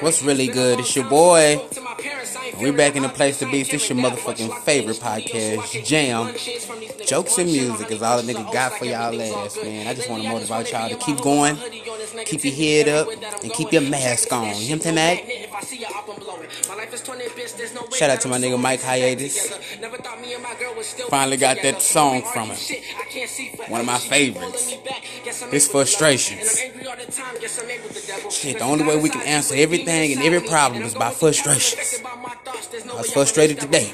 What's really good? It's your boy. We back in the place to be. This your motherfucking favorite podcast, Jam. Jokes and music is all the nigga got for y'all ass, man. I just want to motivate y'all to keep going, keep your head up, and keep your mask on. You know what I'm saying? Shout out to my nigga Mike Hiatus. Finally got that song from him. One of my favorites. His frustrations. Shit, the only way we can answer everything and every problem is by frustrations. I was frustrated today.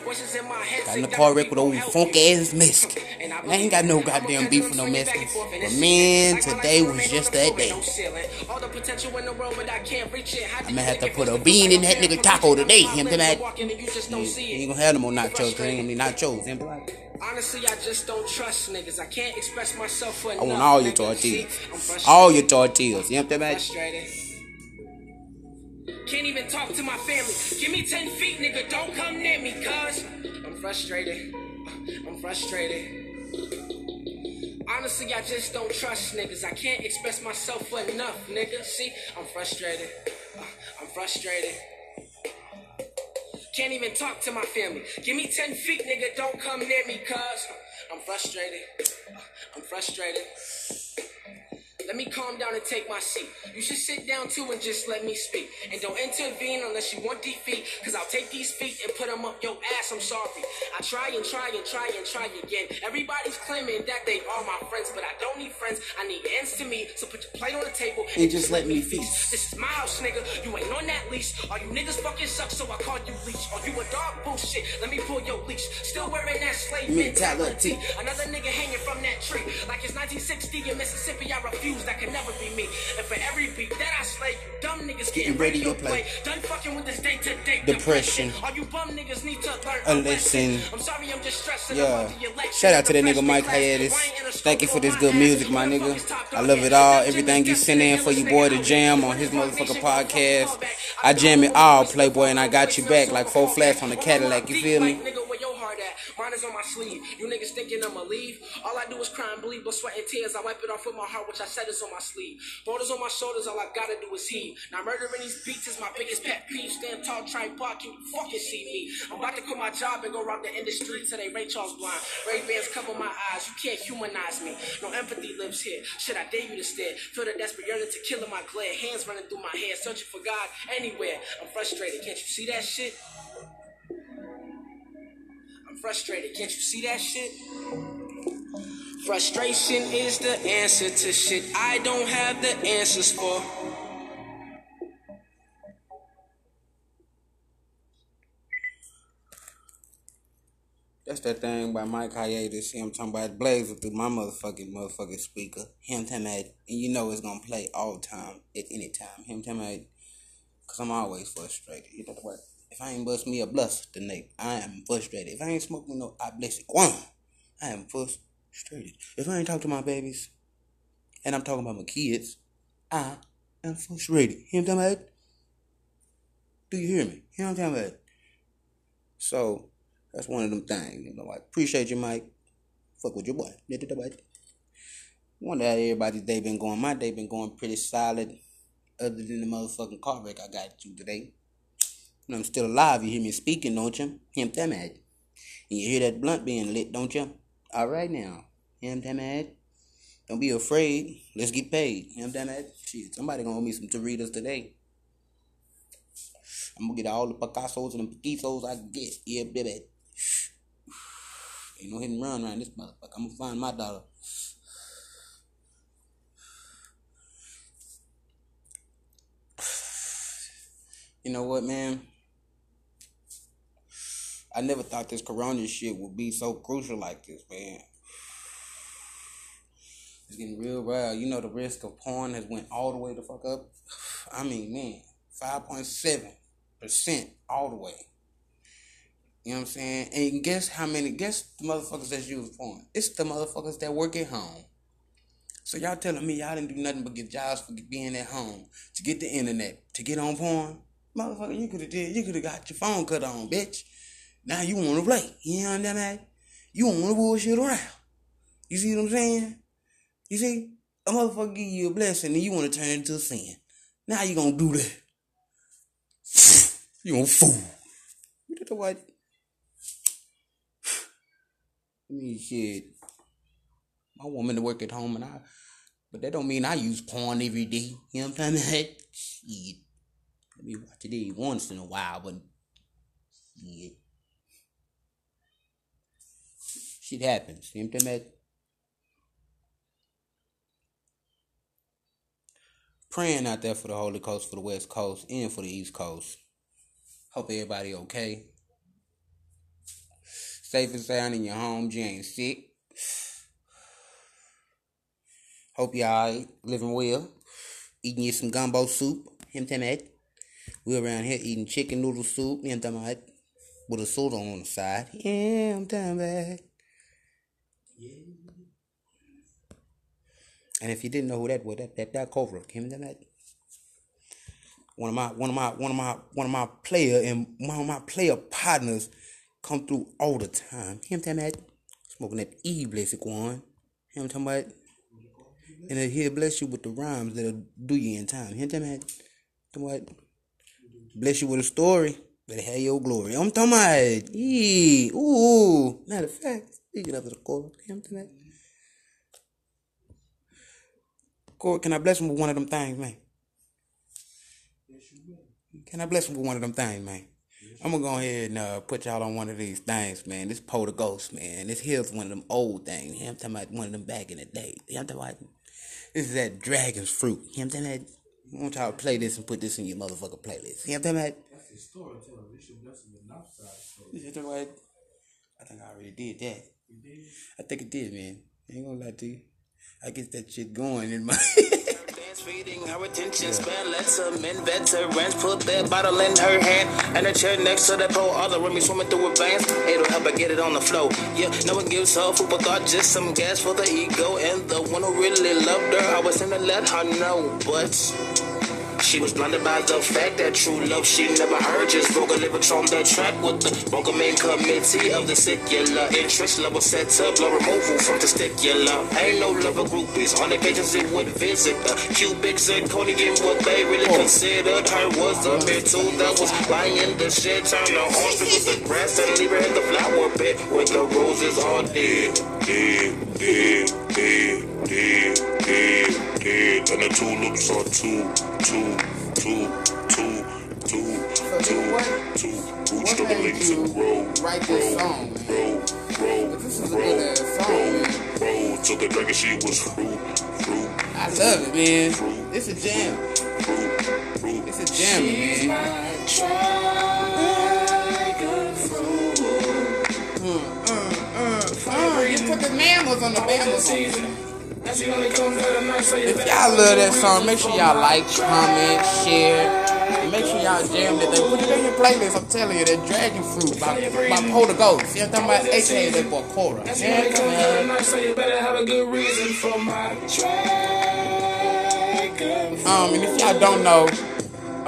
Got in the car wreck with old funk ass Mexican. I ain't got no goddamn beef with no Mexicans. But man, today was just that day. I'm gonna have to put a bean in that nigga taco today. Him to that. He ain't gonna have no more nachos. There ain't gonna be nachos. Him Honestly, I just don't trust niggas. I can't express myself enough. I want all your tortillas. All your tortillas. You know what I'm saying? Can't even talk to my family. Give me 10 feet, nigga. Don't come near me, cuz. I'm frustrated. I'm frustrated. Honestly, I just don't trust niggas. I can't express myself enough, nigga. See, I'm frustrated. I'm frustrated. Can't even talk to my family. Give me 10 feet, nigga. Don't come near me, cuz. I'm frustrated. I'm frustrated. Let me calm down and take my seat. You should sit down too and just let me speak. And don't intervene unless you want defeat. Cause I'll take these feet and put them up your ass. I'm sorry. I try and try and try and try again. Everybody's claiming that they are my friends, but I don't need friends. I need ends to me. So put your plate on the table and, and just let me feast. This is my house, nigga. You ain't on that leash. All you niggas fucking suck, so I call you leech. Are you a dog? Bullshit. Let me pull your leash. Still wearing that slave mentality. Another nigga hanging from that tree. Like it's 1960 in Mississippi, I refuse. That can never be me. And for every beat that I slay, you dumb niggas getting radio play. Done fucking with this day to day depression. All you bum niggas need to learn a lesson. I'm sorry, I'm just stressing. Yeah. Shout out to that nigga Mike Hiatus. Thank you for this good music, my nigga. I love it all. Everything you send in for your boy to jam on his motherfucking podcast. I jam it all, Playboy, and I got you back like four flats on the Cadillac. You feel me? Mine is on my sleeve. You niggas thinking I'ma leave? All I do is cry and bleed, but sweat and tears. I wipe it off with my heart, which I said is on my sleeve. Borders on my shoulders, all I gotta do is heave. Now murdering these beats is my biggest pet peeve. Stand tall, tripod, can you fucking see me? I'm about to quit my job and go rock the industry till they Ray Charles blind. Ray Bans cover my eyes. You can't humanize me. No empathy lives here. Should I dare you to stare? Feel the desperate yearning to kill in my glare. Hands running through my hair, searching for God anywhere. I'm frustrated. Can't you see that shit? Frustrated. Can't you see that shit? Frustration is the answer to shit I don't have the answers for. That's that thing by Mike Hiatus. See, I'm talking about blaze through my motherfucking motherfucking speaker. Him telling me, and you know it's gonna play all the time, at any time. Him telling me, cause I'm always frustrated. You know what? If I ain't bust me a bluss tonight, I am frustrated. If I ain't smoke me no I bless it, I am frustrated. If I ain't talk to my babies, and I'm talking about my kids, I am frustrated. You know what I'm talking about? Do you hear me? You know what I'm talking about? So, that's one of them things. You know, I appreciate you, Mike. Fuck with your boy. Wonder how everybody's day been going. My day been going pretty solid, other than the motherfucking car wreck I got you today. I'm still alive. You hear me speaking, don't you? Him them And you hear that blunt being lit, don't you? All right now. Him them Don't be afraid. Let's get paid. Him them Shit, somebody gonna owe me some Doritos today. I'm gonna get all the Picassos and the Picassos I can get. Yeah, baby. Ain't no hit and run around this motherfucker. I'm gonna find my dollar. You know what, man? I never thought this corona shit would be so crucial like this, man. It's getting real wild. You know the risk of porn has went all the way the fuck up. I mean, man, five point seven percent all the way. You know what I'm saying? And guess how many? Guess the motherfuckers that use porn. It's the motherfuckers that work at home. So y'all telling me y'all didn't do nothing but get jobs for being at home to get the internet to get on porn? Motherfucker, you could have did. You could have got your phone cut on, bitch. Now you want to play. You know what I'm saying? You want to bullshit around. You see what I'm saying? You see? A motherfucker give you a blessing and you want to turn it into a sin. Now you gonna do that. You gonna fool. You did know what? I mean, shit. My woman to work at home and I, but that don't mean I use porn every day. You know what I'm saying? Shit. Let me watch it once in a while, but shit. Shit happens. You know what I'm? Praying out there for the Holy Coast, for the West Coast, and for the East Coast. Hope everybody okay. Safe and sound in your home. You ain't sick. Hope y'all living well. Eating you some gumbo soup. Him that. We around here eating chicken noodle soup. Him that. With a soda on the side. Yeah, I'm And if you didn't know who that was, that that, that Cobra, him that. One of my one of my one of my one of my player and one of my player partners come through all the time. Him talking about smoking that E blessed one. Him talking about and he'll bless you with the rhymes that'll do you in time. Him talking about talking bless you with a story that'll have your glory. I'm talking about ee ooh. Matter of fact, speaking of the core, him talking about Corey, can I bless him with one of them things, man? Can I bless him with one of them things, man? I'm gonna go ahead and uh, put y'all on one of these things, man. This Polar Ghost, man. This here's one of them old things. I'm talking about one of them back in the day. I'm talking about this is that dragon's fruit. You I'm talking about? I want y'all to play this and put this in your motherfucker playlist. You I'm talking about? That's his storytelling. We should bless him with an outside story. You know what I'm talking about? I think I already did that. I think it did, man. I ain't gonna lie to you. I get that shit going in my. Feeding her attention span. Let some men veterans put their bottle in her hand and a chair next to the pole. Other women swimming through her veins. It'll help her get it on the flow. Yeah, no one gives her food for thought, just some gas for the ego. And the one who really loved her, I was him to let her know, but. She was blinded by the fact that true love she never heard. Just broke a lyrics on the track with the broken main committee of the secular interest level set up, blow removal from the testicular. Ain't no lover groupies on occasions it would visit the cubics and Cody what they really oh. considered her was a bit too that was lying in the shit. Turn her on with the grass and leave her in the flower bed where the roses are dead, dead, dead, dead, dead, dead, dead, and the tulips are the links and she was fruit, fruit, I love it, man. It's a jam. fruit, fruit. It's a jam, man. Uh, you put the mammals on the mammals. If y'all love that song, make sure y'all like, comment, share. And make sure y'all jam that thing. Put it in your playlist. I'm telling you, that Dragon Fruit by, by Polar Ghost. You know what I'm talking about? AKA that boy Cora. Yeah. So you better have a good reason for my Um, and if y'all don't know,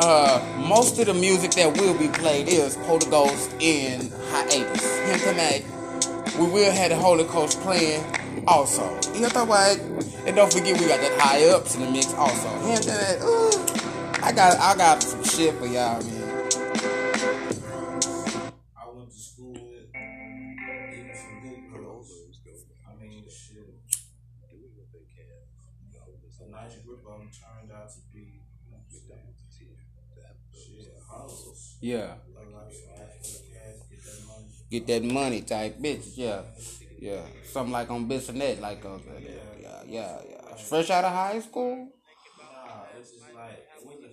uh, most of the music that will be played is Polar Ghost in hiatus. You know what I'm talking about? We will have the Holy Coast playing also. You know what I'm talking about? And don't forget we got that high ups in the mix also. You know what I'm? Ooh, I got I got some shit for y'all, man. I went to school with some good girls. I mean, shit. A nice on them turned out to be shit, hoes. Yeah. Like, like, ask for the cash, get that money. Get that money type bitch, yeah. Yeah. Something like on Bissonnet, like uh, yeah, yeah, yeah. Fresh out of high school? Nah, it's just like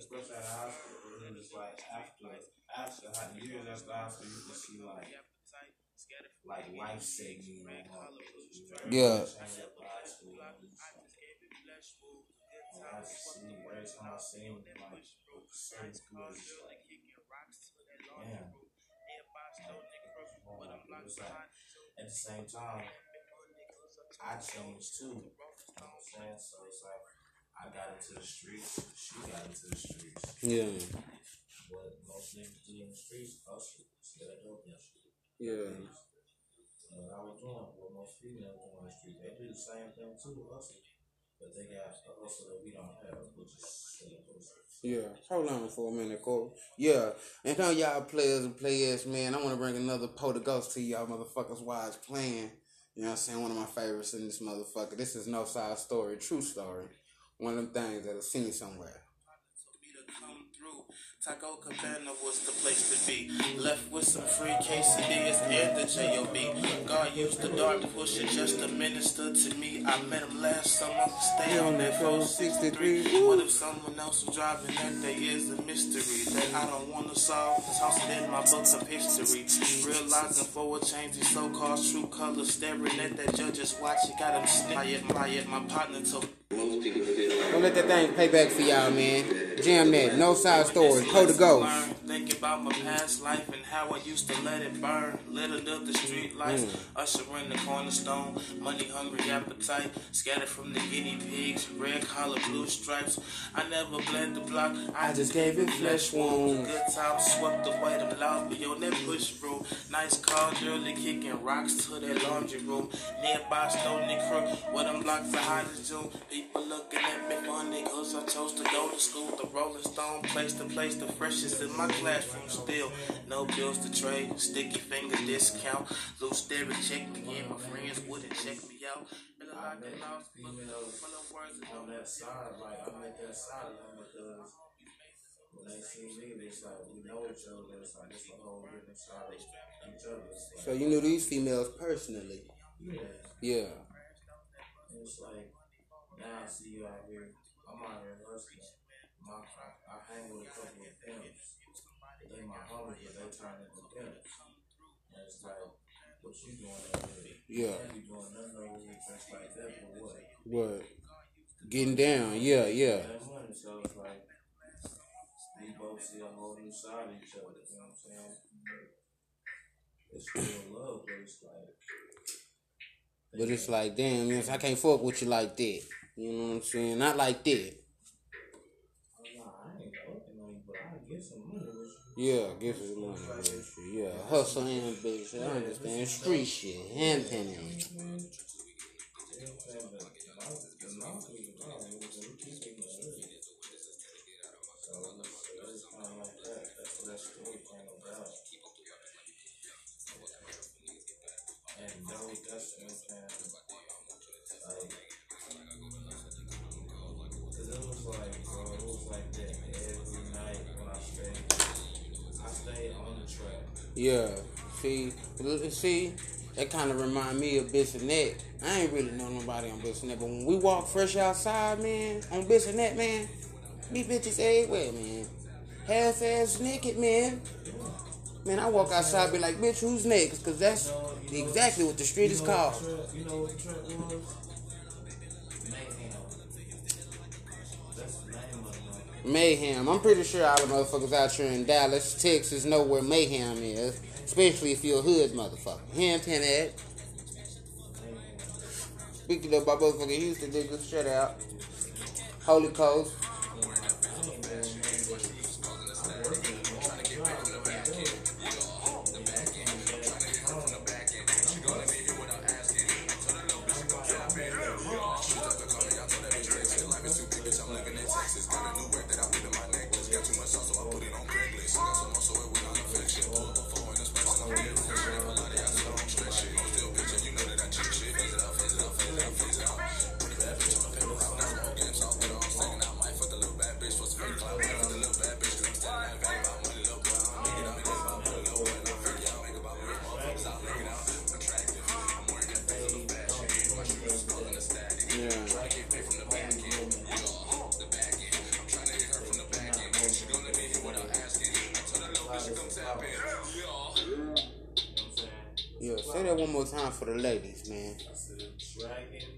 fresh out of high school, and then it's like after after high years after high school, you can see like like life saving. Yeah. See every time I see him, like certain schools, like damn. It's like, at the same time, I changed too. You know what I'm saying? So it's like I got into the streets, she got into the streets. Yeah. What most niggas do in the streets, hustle, instead of dope shit. Yeah. And I was doing what most females do in the street. They do the same thing too, hustle. But they got a hustle that we don't have, which is. Yeah, hold on for a minute, Cole. Yeah, and now y'all players and players, man, I want to bring another Polar Ghost to y'all motherfuckers while it's playing. You know what I'm saying? One of my favorites in this motherfucker. This is no side story, true story. One of them things that I've seen somewhere. Taco Cabana was the place to be. Left with some free quesadillas and the J.O.B. God used the dart pusher just to minister to me. I met him last summer, stay on that 463. What if someone else was driving that day is a mystery that I don't want to solve? Toss it in my book of history. Realizing forward changing so-called true colors, staring at that judge's watch. He got him snipped. My, my partner told Don't let that thing play back for y'all, man. Jam that. No side stories. Code the Ghost. About my past life and how I used to let it burn. Littered up the street lights, mm. ushering the cornerstone. Money hungry appetite, scattered from the guinea pigs. Red collar, blue stripes. I never bled the block, I just gave it flesh wounds. Good times swept away them loud beyond that push through. Nice car, early kicking rocks to that laundry room. Nearby Stony Crook, where them blocks are hot as June. People looking at me funny, cause I chose to go to school. The Rolling Stone, place to place, the freshest in my classroom still. No bills to trade, sticky finger discount. Loose dairy check me in, my friends wouldn't check me out. Feel I like met they lost, females full of words and on that side, like I met that side of them because when they see me, it's like we know each other. It's like it's a whole different side of each other. It's So you knew these females personally. yeah, Yeah. And it's like now I see you out here. I'm out here hustling. My, I, I hang with a couple of pimps. They my homies, but they turn into pimps. And it's like, what you doing over here? Yeah. You doing nothing over here just like that, but what? What? Getting down. Yeah, yeah. So it's like we both see a whole new side of each other. You know what I'm saying? It's still love, but it's like. But it's like, damn, yes, I can't fuck with you like that. You know what I'm saying? Not like that. Oh, nah, I ain't fucking on you, but I get some money with you. Yeah, get some money with. Yeah, hustle and bitch. I understand street shit, hand penning. Yeah, see, see, that kind of remind me of Bissonnet. I ain't really know nobody on Bissonnet, but when we walk fresh outside, man, on Bissonnet, man, these bitches everywhere, man. Half ass naked, man. Man, I walk outside, be like, bitch, who's next? Cause that's exactly what the street is called. You know what the was? Mayhem. I'm pretty sure all the motherfuckers out here in Dallas, Texas know where Mayhem is. Especially if you're a hood motherfucker. Hampton at. Speaking of my motherfucking Houston niggas, shut out. Holy Coast. For the ladies, man. I said a dragon.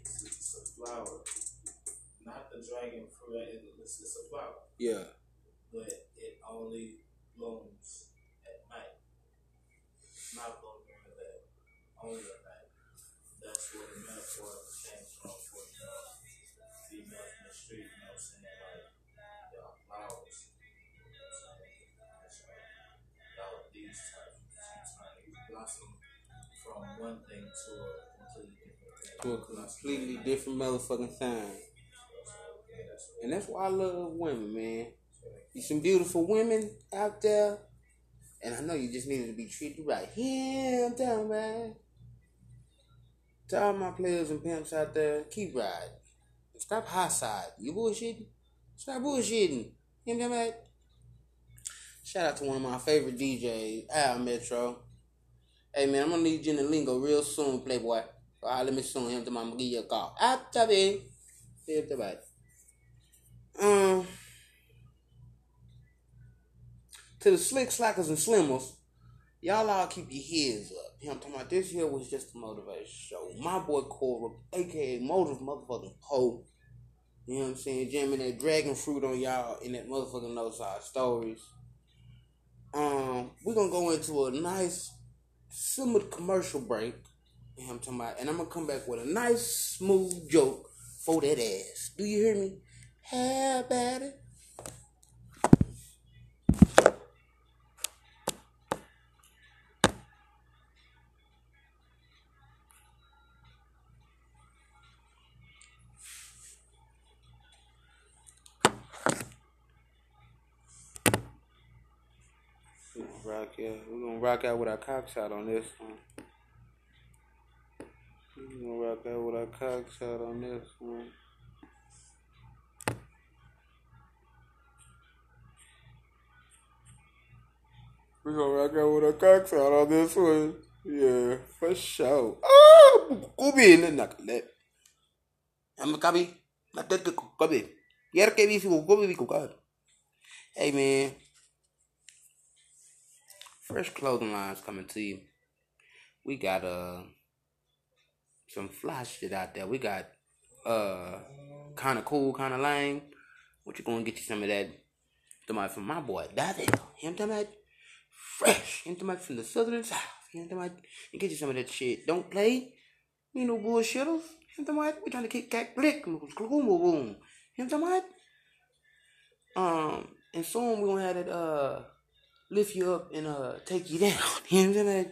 It's, it's a flower. Not the dragon fruit. It's, it's a flower. Yeah. Blossom from one thing to a completely different thing. To a completely different motherfucking thing. And that's why I love women, man. You some beautiful women out there. And I know you just needed to be treated right. Yeah, I'm. To all my players and pimps out there, keep riding. Stop high side. You bullshitting? Stop bullshitting. You know what I mean? Shout out to one of my favorite DJs, Al Metro. Hey man, I'm gonna need you in the lingo real soon, Playboy. I'll let me soon him to my give you a call. After me. The bad. Um to the slick slackers and slimmers, y'all all keep your heads up. You know what I'm talking about? This here was just a motivation show. My boy Cora, aka Motive Motherfucking Poe. You know what I'm saying? Jamming that dragon fruit on y'all in that motherfucking no side stories. Um, we're gonna go into a nice summer commercial break. What I'm talking about? And I'm gonna come back with a nice smooth joke for that ass. Do you hear me? How about it? Rock out. We're gonna rock out with our cocks out on this one. We're gonna rock out with our cocks out on this one. We're gonna rock out with our cocks out on this one. Yeah, for sure. Ah, kubi knuckle. I'm kabi. That kubi. Yer ke bi fi kubi bi kukad. Hey man. Fresh clothing lines coming to you. We got uh some fly shit out there. We got uh kind of cool, kind of lame. What you gonna get you some of that? Somebody from my boy, Daddy. Him talking about fresh. Talking about from the southern south. Talking about and get you some of that shit. Don't play. You know bullshitters. Him talking about we trying to kick. Boom boom. Him talking about um and soon we gonna have that uh lift you up and uh take you down. You know what I'm?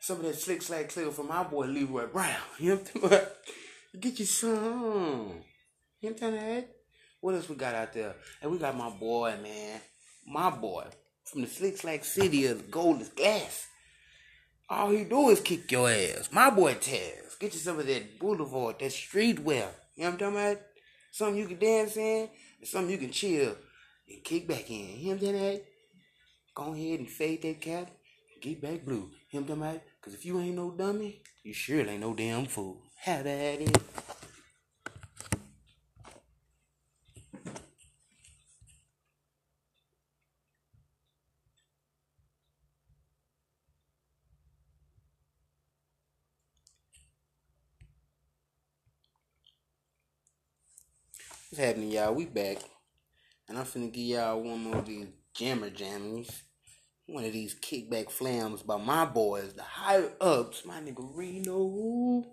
Some of that slick slack clear from my boy Leroy Brown. You know what I'm saying? Get you some. You know what I'm? What else we got out there? And we got my boy, man. My boy. From the slick slack city of Golden Glass. All he do is kick your ass. My boy Taz. Get you some of that boulevard, that streetwear. You know what I'm talking about? Something you can dance in, something you can chill and kick back in. You know what I'm saying? Go ahead and fade that cap get back blue. Him them out. Cause if you ain't no dummy, you sure ain't no damn fool. Have that is. What's happening, y'all? We back. And I'm finna give y'all one more these jammer jammies. One of these kickback flams by my boys, the higher ups, my nigga Reno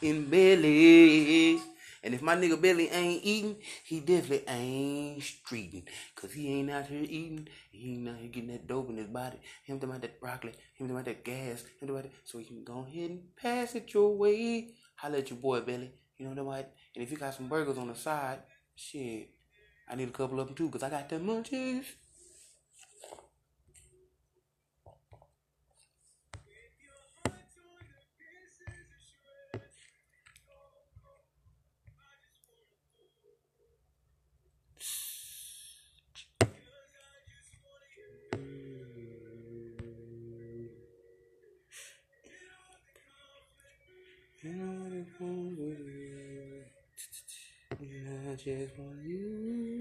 in Billy. And if my nigga Billy ain't eating, he definitely ain't streeting. Cause he ain't out here eating. He ain't out here getting that dope in his body. Him talking about that broccoli. Him talking about that gas. Him talking about that. So he can go ahead and pass it your way. Holla at your boy Billy. You know what? I'm And if you got some burgers on the side, shit, I need a couple of them too, cause I got them munchies. I just want you.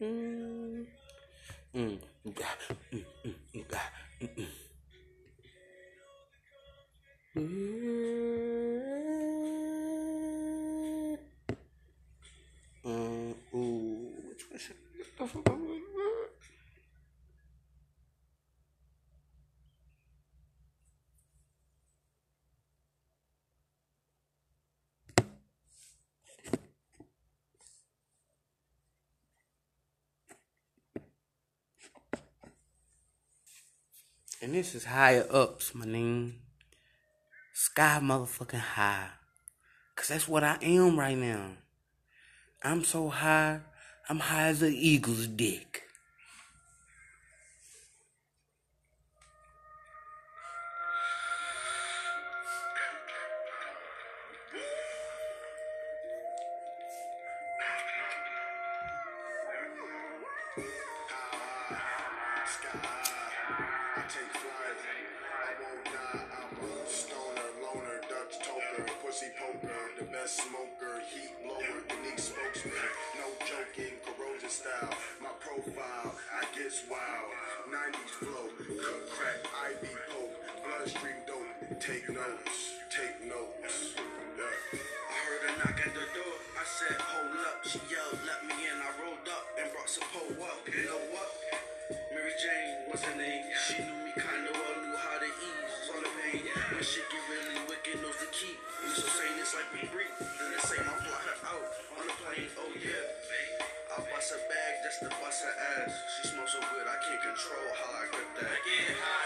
Mm. Mm. Ah, mm, mm, mm, ah, mm, mm. Mm, ooh, which one should I go for? And this is higher ups, my name. Sky motherfucking high. Cause that's what I am right now. I'm so high, I'm high as an eagle's dick. Best smoker, heat blower, unique spokesman. No joking, corrosion style. My profile, I gets wild. 90s flow, cut crack, ivy poke, bloodstream dope. Take notes, take notes. Yeah. I heard a knock at the door. I said, hold up. She yelled, let me in. I rolled up and brought some pole up. You know what? Mary Jane was her name. She knew me kinda well, bust her bag just to bust her ass. She smells so good, I can't control how I grip that. I get high,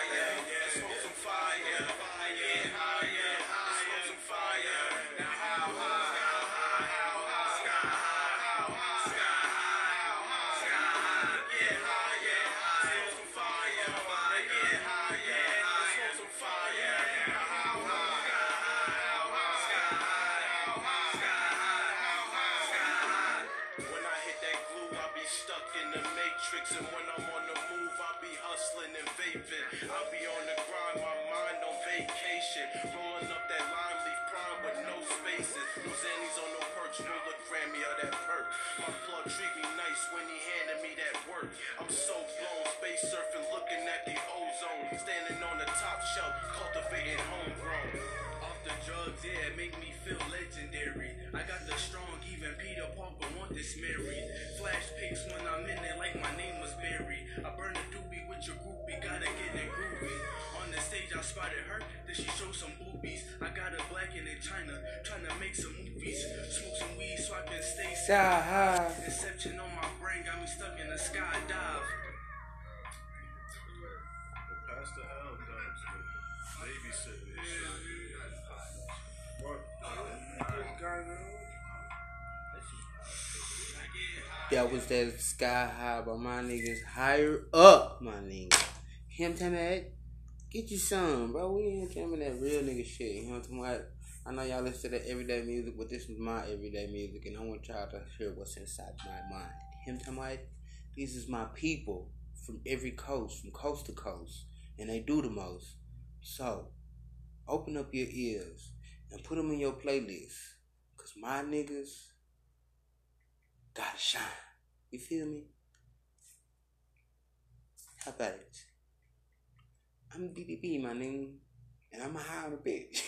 work. I'm so blown, space surfing, looking at the ozone. Standing on the top shelf, cultivating homegrown. Off the drugs, yeah, make me feel legendary. I got the strong, even Peter Parker want this married. Flash pics when I'm in it, like my name was Barry. I burn a doobie with your groupie, gotta get it groovy. On the stage, I spotted her, then she showed some boobies. I got her black in China, trying to make some movies. Smoke some weed so I can stay high. Inception on my brain got me stuck in the skydive. Pastor Al Dubs, babysitting and shit. What? That was that sky high, but my niggas higher up, my nigga. Him telling that, get you some, bro. We ain't telling that real nigga shit. You know what I'm talking about? I know y'all listen to that everyday music, but this is my everyday music, and I want y'all to hear what's inside my mind. Him telling my these is my people from every coast, from coast to coast, and they do the most. So, open up your ears and put them in your playlist, cause my niggas gotta shine. You feel me? How about it? I'm DDB, my name, and I'm a high bitch.